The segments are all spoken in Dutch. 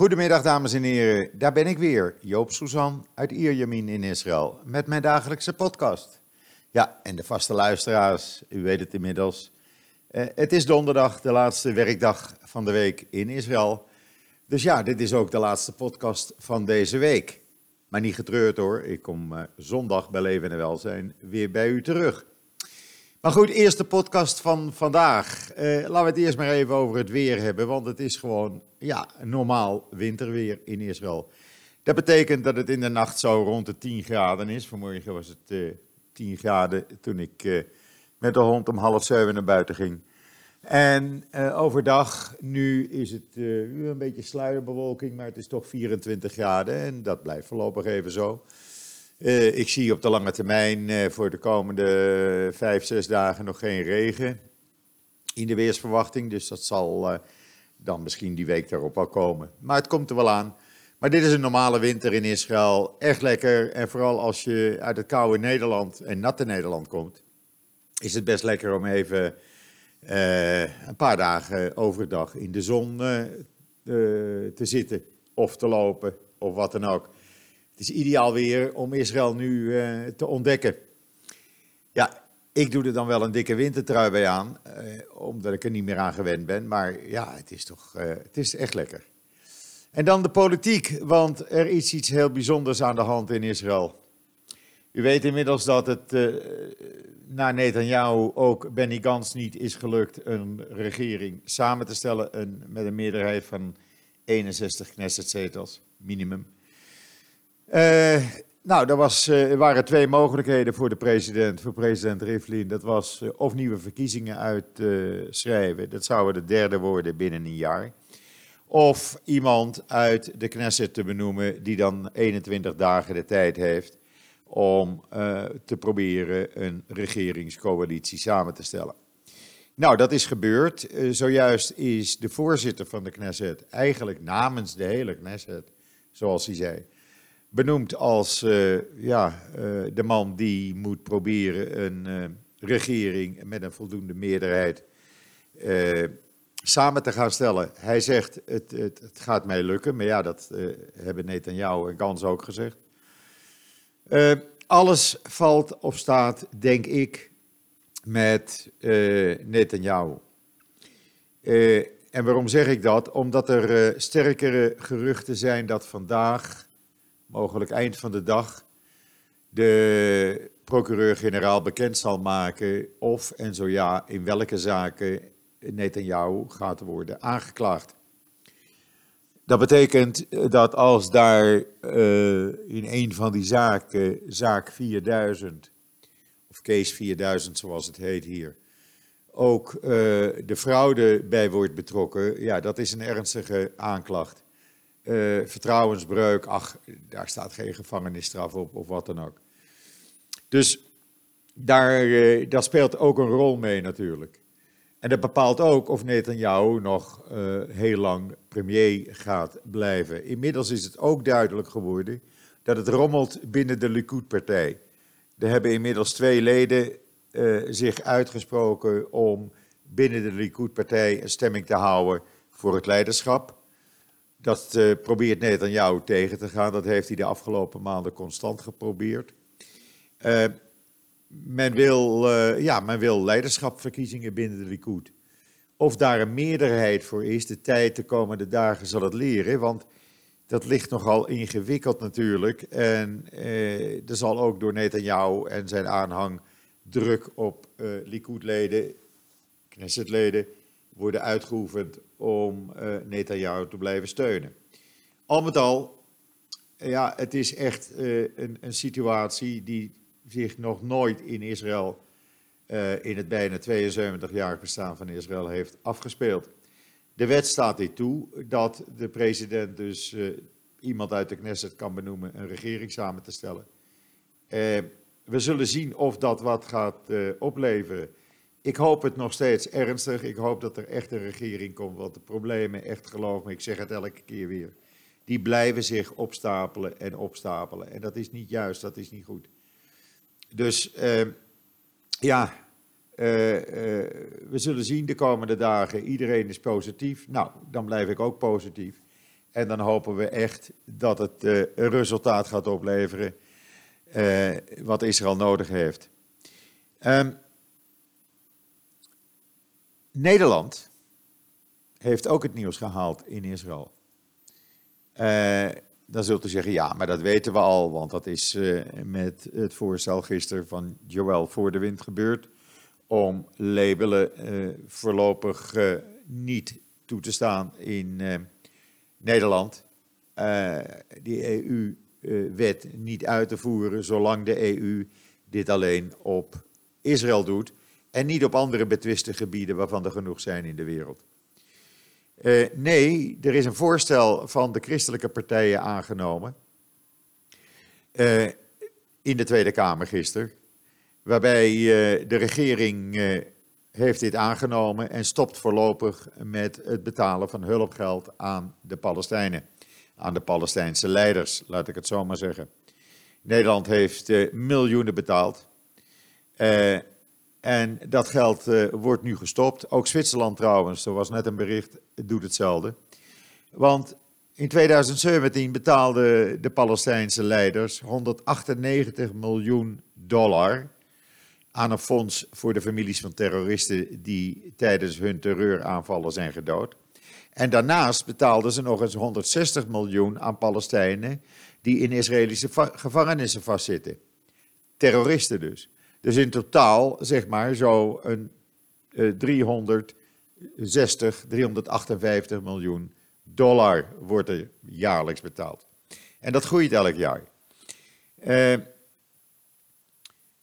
Goedemiddag dames en heren, daar ben ik weer, Joop Suzan uit Ierjamin in Israël, met mijn dagelijkse podcast. Ja, en de vaste luisteraars, u weet het inmiddels. Eh, het is donderdag, de laatste werkdag van de week in Israël. Dus ja, dit is ook de laatste podcast van deze week. Maar niet getreurd hoor, ik kom eh, zondag bij Leven en Welzijn weer bij u terug. Maar goed, eerste podcast van vandaag. Eh, laten we het eerst maar even over het weer hebben, want het is gewoon ja, normaal winterweer in Israël. Dat betekent dat het in de nacht zo rond de 10 graden is. Vanmorgen was het uh, 10 graden toen ik uh, met de hond om half zeven naar buiten ging. En uh, overdag, nu is het uh, een beetje sluierbewolking, maar het is toch 24 graden en dat blijft voorlopig even zo. Uh, ik zie op de lange termijn uh, voor de komende vijf, zes dagen nog geen regen in de weersverwachting. Dus dat zal uh, dan misschien die week daarop wel komen. Maar het komt er wel aan. Maar dit is een normale winter in Israël. Echt lekker. En vooral als je uit het koude Nederland en natte Nederland komt, is het best lekker om even een paar dagen overdag in de zon te zitten. Of te lopen, of wat dan ook. Het is ideaal weer om Israël nu uh, te ontdekken. Ja, ik doe er dan wel een dikke wintertrui bij aan, uh, omdat ik er niet meer aan gewend ben. Maar ja, het is toch uh, het is echt lekker. En dan de politiek, want er is iets heel bijzonders aan de hand in Israël. U weet inmiddels dat het na Netanyahu ook Benny Gantz niet is gelukt een regering samen te stellen een, met een meerderheid van 61 Knesset-zetels, minimum. Uh, nou, er, was, er waren twee mogelijkheden voor de president, voor president Rivlin. Dat was uh, of nieuwe verkiezingen uitschrijven, dat zouden de derde worden binnen een jaar. Of iemand uit de Knesset te benoemen die dan 21 dagen de tijd heeft om te proberen een regeringscoalitie samen te stellen. Nou, dat is gebeurd. zojuist is de voorzitter van de Knesset, eigenlijk namens de hele Knesset, zoals hij zei, benoemd als uh, ja, uh, de man die moet proberen een uh, regering met een voldoende meerderheid samen te gaan stellen. Hij zegt, het, het, het, gaat mij lukken, maar ja, dat hebben Netanyahu en Gans ook gezegd. alles valt of staat, denk ik, met Netanyahu. en waarom zeg ik dat? Omdat er sterkere geruchten zijn dat vandaag mogelijk eind van de dag, de procureur-generaal bekend zal maken of en zo ja, in welke zaken Netanyahu gaat worden aangeklaagd. Dat betekent dat als daar uh, in een van die zaken, zaak 4000, of case 4000 zoals het heet hier, ook uh, de fraude bij wordt betrokken, ja, dat is een ernstige aanklacht. Uh, vertrouwensbreuk, ach, daar staat geen gevangenisstraf op of wat dan ook. Dus daar, uh, daar speelt ook een rol mee natuurlijk. En dat bepaalt ook of Netanyahu nog uh, heel lang premier gaat blijven. Inmiddels is het ook duidelijk geworden dat het rommelt binnen de Likud-partij. Er hebben inmiddels twee leden zich uitgesproken om binnen de Likud-partij een stemming te houden voor het leiderschap. Dat uh, probeert Netanyahu tegen te gaan. Dat heeft hij de afgelopen maanden constant geprobeerd. Uh, men, wil, uh, ja, men wil leiderschapverkiezingen binnen de Likud. Of daar een meerderheid voor is, de tijd de komende dagen zal het leren. Want dat ligt nogal ingewikkeld natuurlijk. En er zal ook door Netanyahu en zijn aanhang druk op Likud-leden, Knesset-leden worden uitgeoefend om uh, Netanyahu te blijven steunen. Al met al, ja, het is echt uh, een, een, situatie die zich nog nooit in Israël, uh, in het bijna 72-jarig bestaan van Israël, heeft afgespeeld. De wet staat dit toe dat de president dus iemand uit de Knesset kan benoemen een regering samen te stellen. we zullen zien of dat wat gaat opleveren. Ik hoop het nog steeds ernstig. Ik hoop dat er echt een regering komt. Want de problemen, echt geloof me, ik zeg het elke keer weer. Die blijven zich opstapelen en opstapelen. En dat is niet juist, dat is niet goed. Dus uh, ja, uh, uh, we zullen zien de komende dagen. Iedereen is positief. Nou, dan blijf ik ook positief. En dan hopen we echt dat het een resultaat gaat opleveren wat Israël nodig heeft. Um, Nederland heeft ook het nieuws gehaald in Israël. Uh, dan zult u zeggen, ja, maar dat weten we al, want dat is uh, met het voorstel gisteren van Joël voor de wind gebeurd. Om labelen uh, voorlopig niet toe te staan in Nederland. die EU-wet niet uit te voeren, zolang de EU dit alleen op Israël doet. En niet op andere betwiste gebieden waarvan er genoeg zijn in de wereld. Uh, nee, er is een voorstel van de christelijke partijen aangenomen. Uh, in de Tweede Kamer gisteren. Waarbij uh, de regering heeft dit aangenomen en stopt voorlopig met het betalen van hulpgeld aan de Palestijnen. Aan de Palestijnse leiders, laat ik het zo maar zeggen. Nederland heeft miljoenen betaald. En dat geld uh, wordt nu gestopt. Ook Zwitserland trouwens, er was net een bericht, doet hetzelfde. Want in 2017 betaalden de Palestijnse leiders 198 miljoen dollar aan een fonds voor de families van terroristen die tijdens hun terreuraanvallen zijn gedood. En daarnaast betaalden ze nog eens 160 miljoen aan Palestijnen die in Israëlische gevangenissen vastzitten. Terroristen dus. Dus in totaal, zeg maar, zo een uh, 360, 358 miljoen dollar wordt er jaarlijks betaald. En dat groeit elk jaar. Uh,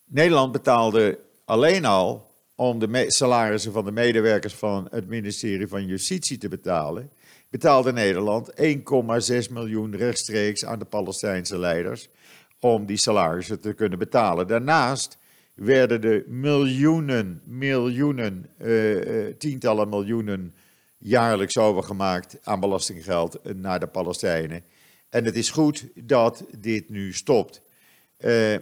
Nederland betaalde alleen al om de salarissen van de medewerkers van het ministerie van Justitie te betalen, betaalde Nederland 1,6 miljoen rechtstreeks aan de Palestijnse leiders om die salarissen te kunnen betalen. Daarnaast werden er miljoenen, miljoenen, uh, tientallen miljoenen jaarlijks overgemaakt aan belastinggeld naar de Palestijnen. En het is goed dat dit nu stopt. Uh,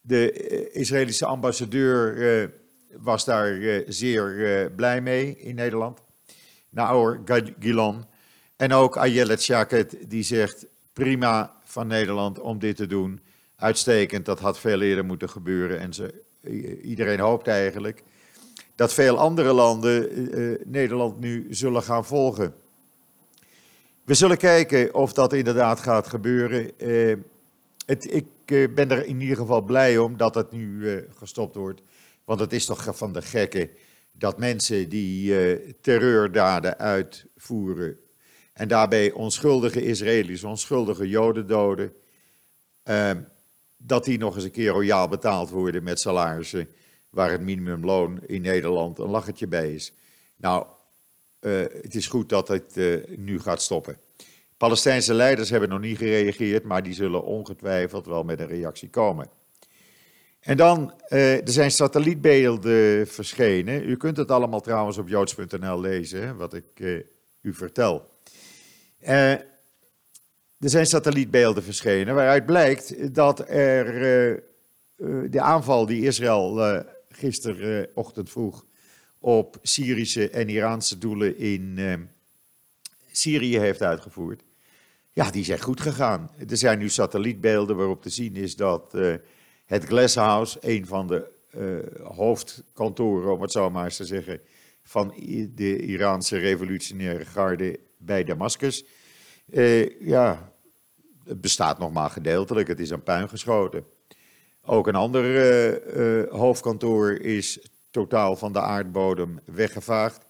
de Israëlische ambassadeur was daar zeer blij mee in Nederland. Naor Gilon. En ook Ayelet Shaket die zegt prima van Nederland om dit te doen uitstekend. Dat had veel eerder moeten gebeuren. En ze, iedereen hoopt eigenlijk dat veel andere landen uh, Nederland nu zullen gaan volgen. We zullen kijken of dat inderdaad gaat gebeuren. Uh, het, ik ben er in ieder geval blij om dat het nu gestopt wordt. Want het is toch van de gekken dat mensen die terreurdaden uitvoeren en daarbij onschuldige Israëli's, onschuldige Joden doden, dat die nog eens een keer royaal betaald worden met salarissen waar het minimumloon in Nederland een lachertje bij is. Nou, uh, het is goed dat het uh, nu gaat stoppen. Palestijnse leiders hebben nog niet gereageerd, maar die zullen ongetwijfeld wel met een reactie komen. En dan, uh, er zijn satellietbeelden verschenen. U kunt het allemaal trouwens op joods.nl lezen, wat ik u vertel. Er zijn satellietbeelden verschenen waaruit blijkt dat er uh, de aanval die Israël uh, gisterochtend vroeg op Syrische en Iraanse doelen in Syrië heeft uitgevoerd. Ja, die zijn goed gegaan. Er zijn nu satellietbeelden waarop te zien is dat het Glasshouse, een van de hoofdkantoren, om het zo maar eens te zeggen, van de Iraanse revolutionaire garde bij Damascus, uh, ja, het bestaat nog maar gedeeltelijk. Het is aan puin geschoten. Ook een ander uh, uh, hoofdkantoor is totaal van de aardbodem weggevaagd.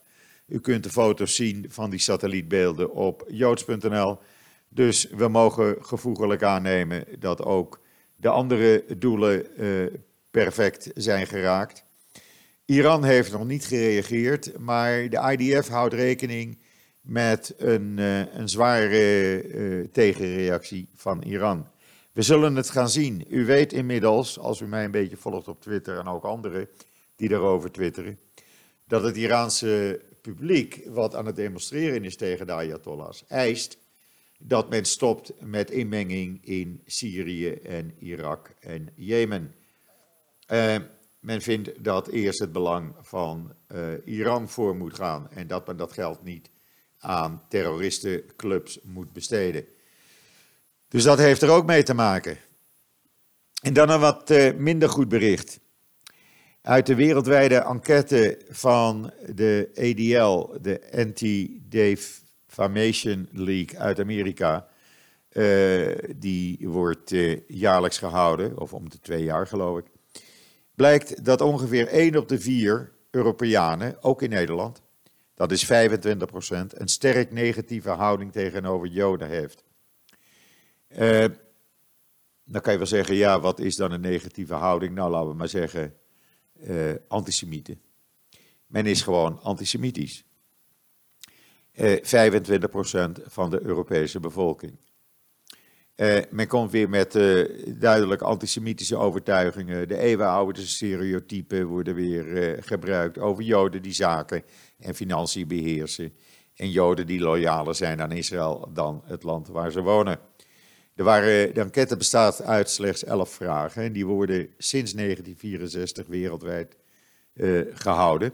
U kunt de foto's zien van die satellietbeelden op joods.nl. Dus we mogen gevoegelijk aannemen dat ook de andere doelen perfect zijn geraakt. Iran heeft nog niet gereageerd, maar de IDF houdt rekening met een, uh, een zware uh, tegenreactie van Iran. We zullen het gaan zien. U weet inmiddels, als u mij een beetje volgt op Twitter en ook anderen die daarover twitteren, dat het Iraanse publiek, wat aan het demonstreren is tegen de Ayatollahs, eist dat men stopt met inmenging in Syrië en Irak en Jemen. Uh, men vindt dat eerst het belang van Iran voor moet gaan en dat men dat geld niet aan terroristenclubs moet besteden. Dus dat heeft er ook mee te maken. En dan een wat eh, minder goed bericht. Uit de wereldwijde enquête van de ADL, de Anti-Defamation League uit Amerika, uh, die wordt uh, jaarlijks gehouden, of om de twee jaar geloof ik, blijkt dat ongeveer 1 op de 4 Europeanen, ook in Nederland, dat is 25%, een sterk negatieve houding tegenover Joden heeft. Uh, dan kan je wel zeggen, ja, wat is dan een negatieve houding? Nou, laten we maar zeggen, uh, antisemieten. Men is gewoon antisemitisch. Uh, 25% van de Europese bevolking. Uh, men komt weer met uh, duidelijk antisemitische overtuigingen. De eeuwenoude stereotypen worden weer uh, gebruikt over Joden die zaken en financiën beheersen. En Joden die loyaler zijn aan Israël dan het land waar ze wonen. Er waren, de enquête bestaat uit slechts 11 vragen en die worden sinds 1964 wereldwijd gehouden.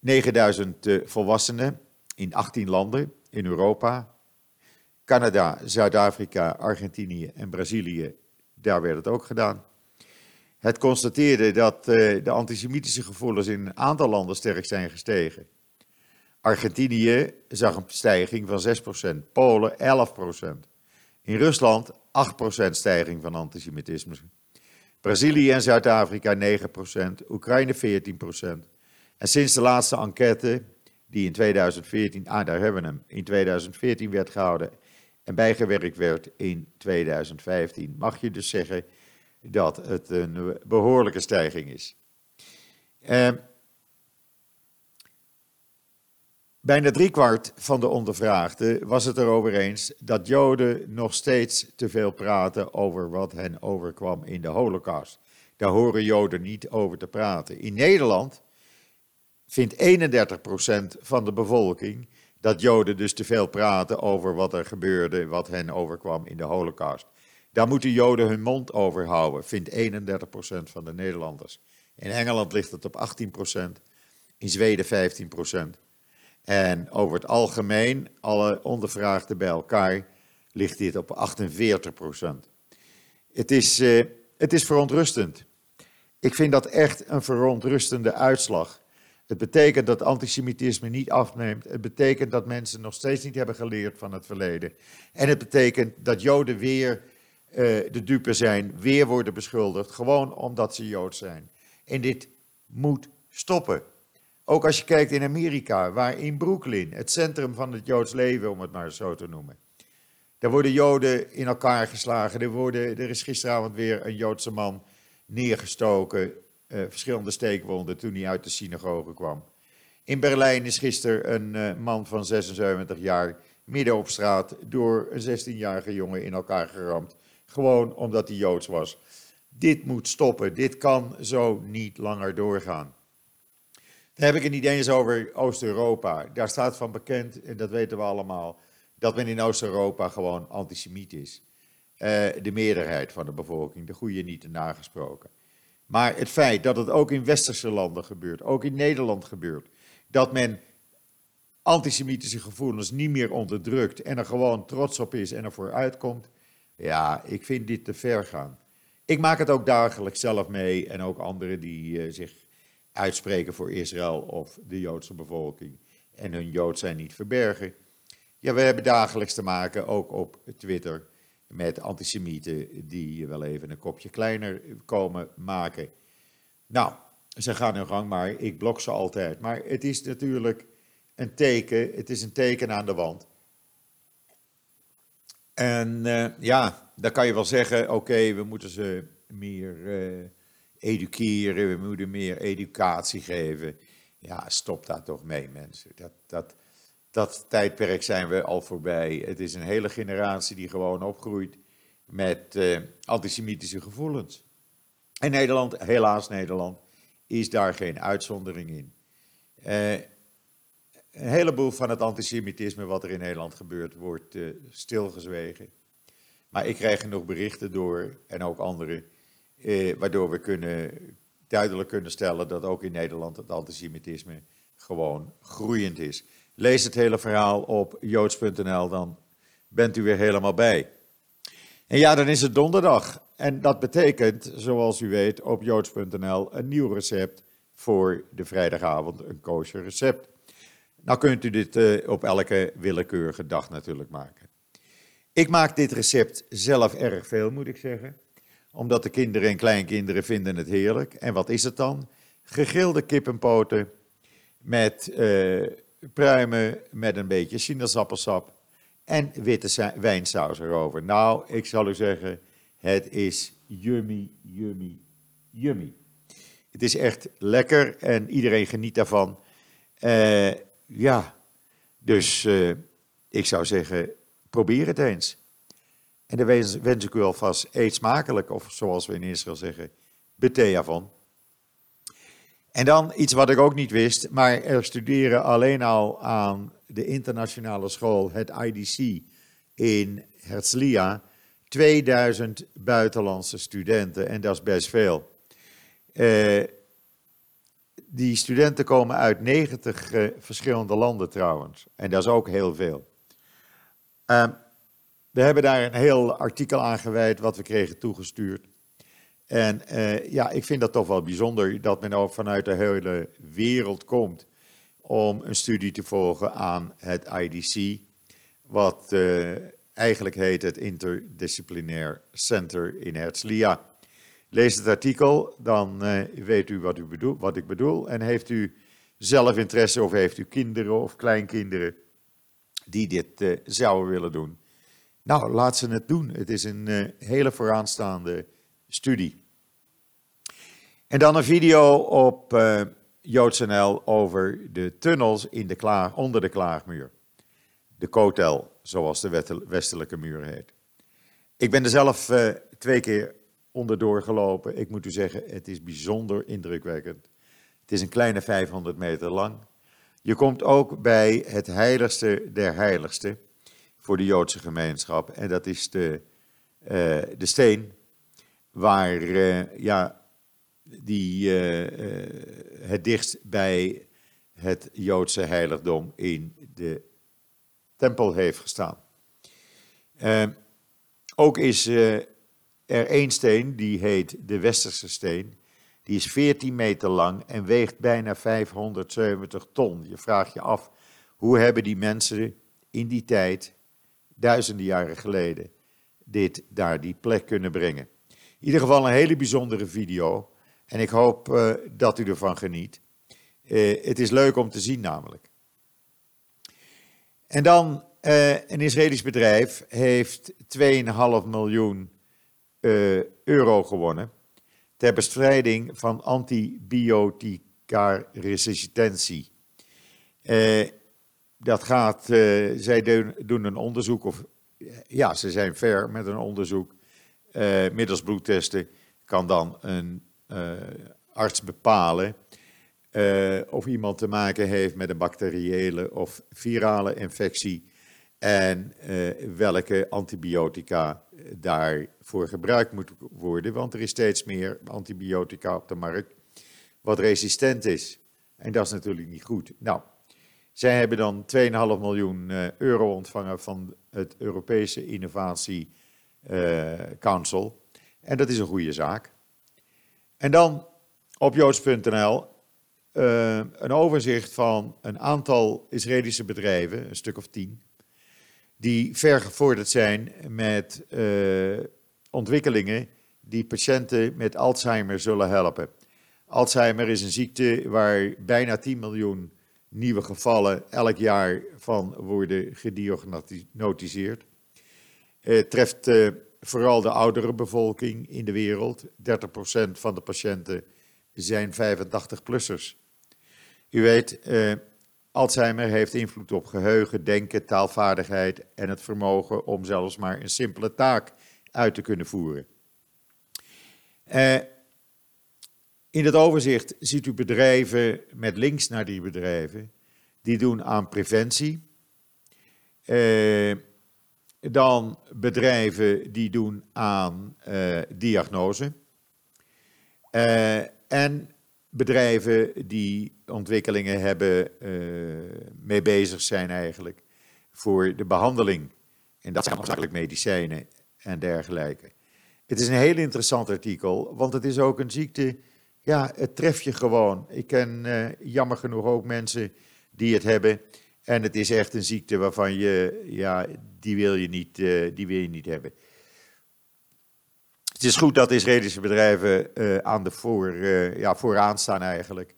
9000 volwassenen in 18 landen in Europa, Canada, Zuid-Afrika, Argentinië en Brazilië, daar werd het ook gedaan. Het constateerde dat uh, de antisemitische gevoelens in een aantal landen sterk zijn gestegen. Argentinië zag een stijging van 6%, Polen 11%. In Rusland 8% stijging van antisemitisme. Brazilië en Zuid-Afrika 9%, Oekraïne 14%. En sinds de laatste enquête, die in 2014, ah daar hebben we hem, in 2014 werd gehouden en bijgewerkt werd in 2015, mag je dus zeggen dat het een behoorlijke stijging is. Eh, bijna driekwart van de ondervraagden was het erover eens dat Joden nog steeds te veel praten over wat hen overkwam in de Holocaust. Daar horen Joden niet over te praten. In Nederland vindt 31% van de bevolking dat Joden dus te veel praten over wat er gebeurde, wat hen overkwam in de Holocaust. Daar moeten Joden hun mond over houden, vindt 31% van de Nederlanders. In Engeland ligt het op 18%, in Zweden 15%. En over het algemeen, alle ondervraagden bij elkaar, ligt dit op 48%. Het is, uh, het is verontrustend. Ik vind dat echt een verontrustende uitslag. Het betekent dat antisemitisme niet afneemt. Het betekent dat mensen nog steeds niet hebben geleerd van het verleden. En het betekent dat Joden weer uh, de dupe zijn, weer worden beschuldigd, gewoon omdat ze Jood zijn. En dit moet stoppen. Ook als je kijkt in Amerika, waar in Brooklyn, het centrum van het Joods leven, om het maar zo te noemen. Daar worden Joden in elkaar geslagen. Er, worden, er is gisteravond weer een Joodse man neergestoken uh, verschillende steekwonden toen hij uit de synagoge kwam. In Berlijn is gisteren een uh, man van 76 jaar midden op straat door een 16-jarige jongen in elkaar geramd. Gewoon omdat hij Joods was. Dit moet stoppen. Dit kan zo niet langer doorgaan. Dan heb ik het niet eens over Oost-Europa. Daar staat van bekend, en dat weten we allemaal, dat men in Oost-Europa gewoon antisemiet is. Uh, de meerderheid van de bevolking, de goede niet nagesproken. Maar het feit dat het ook in westerse landen gebeurt, ook in Nederland gebeurt, dat men antisemitische gevoelens niet meer onderdrukt en er gewoon trots op is en ervoor uitkomt, ja, ik vind dit te ver gaan. Ik maak het ook dagelijks zelf mee en ook anderen die uh, zich uitspreken voor Israël of de Joodse bevolking en hun Jood zijn niet verbergen. Ja, we hebben dagelijks te maken, ook op Twitter, met antisemieten die wel even een kopje kleiner komen maken. Nou, ze gaan hun gang, maar ik blok ze altijd. Maar het is natuurlijk een teken, het is een teken aan de wand. En uh, ja, dan kan je wel zeggen, oké, we moeten ze meer uh, educeren, we moeten meer educatie geven. Ja, stop daar toch mee, mensen. Dat, dat, dat tijdperk zijn we al voorbij. Het is een hele generatie die gewoon opgroeit met uh, antisemitische gevoelens. En Nederland, helaas Nederland, is daar geen uitzondering in. Uh, een heleboel van het antisemitisme wat er in Nederland gebeurt, wordt uh, stilgezwegen. Maar ik krijg genoeg berichten door, en ook anderen, waardoor we kunnen, duidelijk kunnen stellen dat ook in Nederland het antisemitisme gewoon groeiend is. Lees het hele verhaal op joods.nl, dan bent u weer helemaal bij. En ja, dan is het donderdag. En dat betekent, zoals u weet, op joods.nl een nieuw recept voor de vrijdagavond, een kosher recept. Nou kunt u dit uh, op elke willekeurige dag natuurlijk maken. Ik maak dit recept zelf erg veel, moet ik zeggen. Omdat de kinderen en kleinkinderen vinden het heerlijk. En wat is het dan? Gegrilde kippenpoten met uh, pruimen, met een beetje sinaasappelsap en witte wijnsaus erover. Nou, ik zal u zeggen, het is yummy, yummy, yummy. Het is echt lekker en iedereen geniet daarvan. Uh, ja, dus uh, ik zou zeggen, probeer het eens. En dan wens, ik u alvast eet smakelijk, of zoals we in Israël zeggen, betea van. En dan iets wat ik ook niet wist, maar er studeren alleen al aan de internationale school, het IDC, in Herzliya, 2000 buitenlandse studenten. En dat is best veel. Uh, die studenten komen uit 90 uh, eh, verschillende landen trouwens. En dat is ook heel veel. Uh, we hebben daar een heel artikel aan gewijd wat we kregen toegestuurd. En uh, ja, ik vind dat toch wel bijzonder dat men ook vanuit de hele wereld komt om een studie te volgen aan het IDC, wat uh, eigenlijk heet het Interdisciplinair Center in Herzliya. Lees het artikel, dan uh, weet u wat, u wat ik bedoel. En heeft u zelf interesse of heeft u kinderen of kleinkinderen die dit zouden willen doen? Nou, laat ze het doen. Het is een hele vooraanstaande studie. En dan een video op uh, JoodsNL over de tunnels in de klaag, onder de klaagmuur. De Kotel, zoals de westelijke muur heet. Ik ben er zelf uh, twee keer onderdoor gelopen. Ik moet u zeggen, het is bijzonder indrukwekkend. Het is een kleine 500 meter lang. Je komt ook bij het heiligste der heiligsten voor de Joodse gemeenschap. En dat is de, uh, de steen waar uh, ja, die uh, het dichtst bij het Joodse heiligdom in de tempel heeft gestaan. ook is er één steen, die heet de Westerse steen. Die is 14 meter lang en weegt bijna 570 ton. Je vraagt je af, hoe hebben die mensen in die tijd, duizenden jaren geleden, dit daar die plek kunnen brengen? In ieder geval een hele bijzondere video. En ik hoop uh, dat u ervan geniet. Uh, het is leuk om te zien namelijk. En dan uh, een Israëlisch bedrijf heeft 2,5 miljoen euro gewonnen ter bestrijding van antibiotica-resistentie. dat gaat, zij doen een onderzoek, of ja, ze zijn ver met een onderzoek uh, middels bloedtesten kan dan een uh, arts bepalen uh, of iemand te maken heeft met een bacteriële of virale infectie en welke antibiotica daarvoor gebruikt moet worden. Want er is steeds meer antibiotica op de markt wat resistent is. En dat is natuurlijk niet goed. Nou, zij hebben dan 2,5 miljoen euro ontvangen van het Europese Innovatie Council. En dat is een goede zaak. En dan op joods.nl uh, een overzicht van een aantal Israëlische bedrijven, een stuk of tien, die vergevorderd zijn met uh, ontwikkelingen die patiënten met Alzheimer zullen helpen. Alzheimer is een ziekte waar bijna 10 miljoen nieuwe gevallen elk jaar van worden gediagnosticeerd. Het treft uh, vooral de oudere bevolking in de wereld. 30% van de patiënten zijn 85-plussers. U weet, uh, Alzheimer heeft invloed op geheugen, denken, taalvaardigheid en het vermogen om zelfs maar een simpele taak uit te kunnen voeren. In het overzicht ziet u bedrijven met links naar die bedrijven. Die doen aan preventie. Uh, dan bedrijven die doen aan uh, diagnose. Uh, en bedrijven die ontwikkelingen hebben, mee bezig zijn eigenlijk voor de behandeling. En dat zijn hoofdzakelijk medicijnen en dergelijke. Het is een heel interessant artikel, want het is ook een ziekte, ja, het treft je gewoon. Ik ken jammer genoeg ook mensen die het hebben. En het is echt een ziekte waarvan je, ja, die wil je niet, uh, die wil je niet hebben. Het is goed dat Israëlische bedrijven uh, aan de voor, uh, ja, vooraan staan eigenlijk.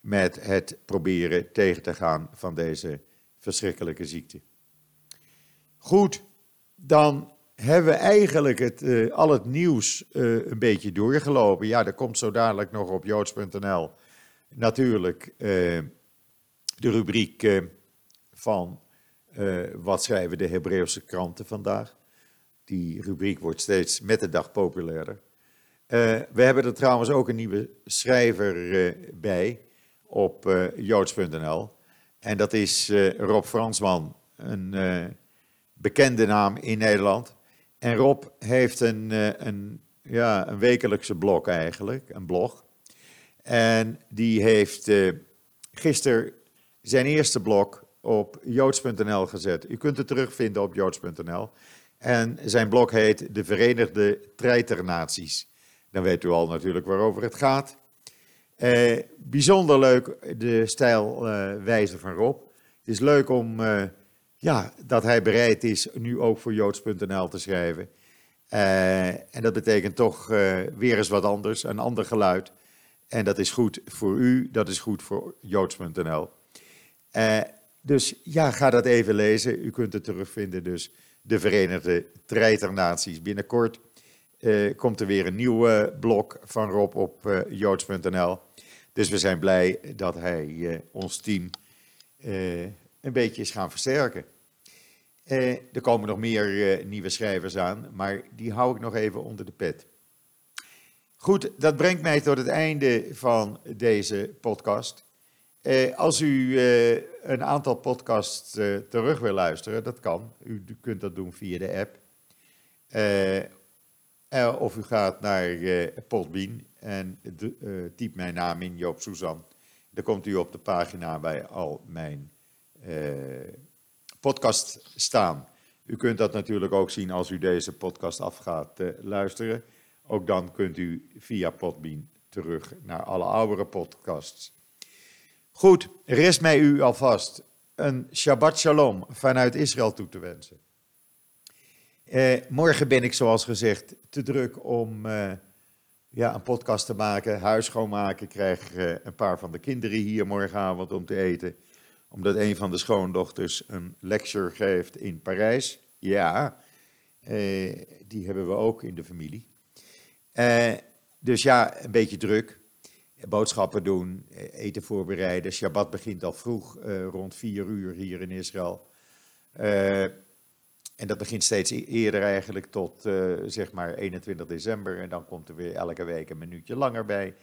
Met het proberen tegen te gaan van deze verschrikkelijke ziekte. Goed, dan hebben we eigenlijk het, al het nieuws een beetje doorgelopen. Ja, er komt zo dadelijk nog op joods.nl natuurlijk de rubriek van uh, wat schrijven de Hebreeuwse kranten vandaag. Die rubriek wordt steeds met de dag populairder. Uh, we hebben er trouwens ook een nieuwe schrijver bij op joods.nl. En dat is Rob Fransman, een bekende naam in Nederland. En Rob heeft een, een, ja, een wekelijkse blog eigenlijk, een blog. En die heeft gisteren zijn eerste blog op joods.nl gezet. U kunt het terugvinden op joods.nl. En zijn blog heet De Verenigde Treiternaties. Dan weet u al natuurlijk waarover het gaat. Eh, bijzonder leuk de stijlwijze uh, van Rob. Het is leuk om, uh, ja, dat hij bereid is nu ook voor joods.nl te schrijven. Uh, en dat betekent toch uh, weer eens wat anders, een ander geluid. En dat is goed voor u, dat is goed voor joods.nl. Dus ja, ga dat even lezen. U kunt het terugvinden, dus de Verenigde Treiternaties. Binnenkort uh, komt er weer een nieuwe blog van Rob op uh, joods.nl. Dus we zijn blij dat hij ons team een beetje is gaan versterken. er komen nog meer nieuwe schrijvers aan, maar die hou ik nog even onder de pet. Goed, dat brengt mij tot het einde van deze podcast. Eh, als u eh, een aantal podcasts eh, terug wil luisteren, dat kan. U, kunt dat doen via de app. Eh, of u gaat naar uh, Podbean en typt mijn naam in, Joop Suzan. Dan komt u op de pagina bij al mijn podcast staan. U kunt dat natuurlijk ook zien als u deze podcast af gaat luisteren. Ook dan kunt u via Podbean terug naar alle oudere podcasts. Goed, rest mij u alvast een Shabbat Shalom vanuit Israël toe te wensen. Eh, morgen ben ik, zoals gezegd, te druk om eh, ja, een podcast te maken, huis schoonmaken. Ik krijg uh, een paar van de kinderen hier morgenavond om te eten. Omdat een van de schoondochters een lecture geeft in Parijs. Ja, eh, die hebben we ook in de familie. Eh, dus ja, een beetje druk boodschappen doen, eh, eten voorbereiden. Shabbat begint al vroeg, uh, rond vier uur hier in Israël. Uh, en dat begint steeds e-, eerder eigenlijk tot uh, zeg maar 21 december. En dan komt er weer elke week een minuutje langer bij.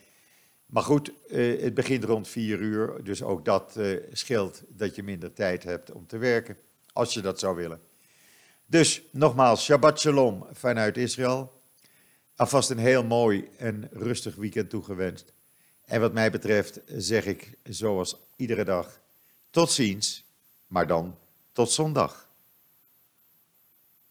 Maar goed, het begint rond vier uur. Dus ook dat scheelt dat je minder tijd hebt om te werken. Als je dat zou willen. Dus nogmaals, Shabbat Shalom vanuit Israël. Alvast een heel mooi en rustig weekend toegewenst. En wat mij betreft zeg ik zoals iedere dag tot ziens, maar dan tot zondag.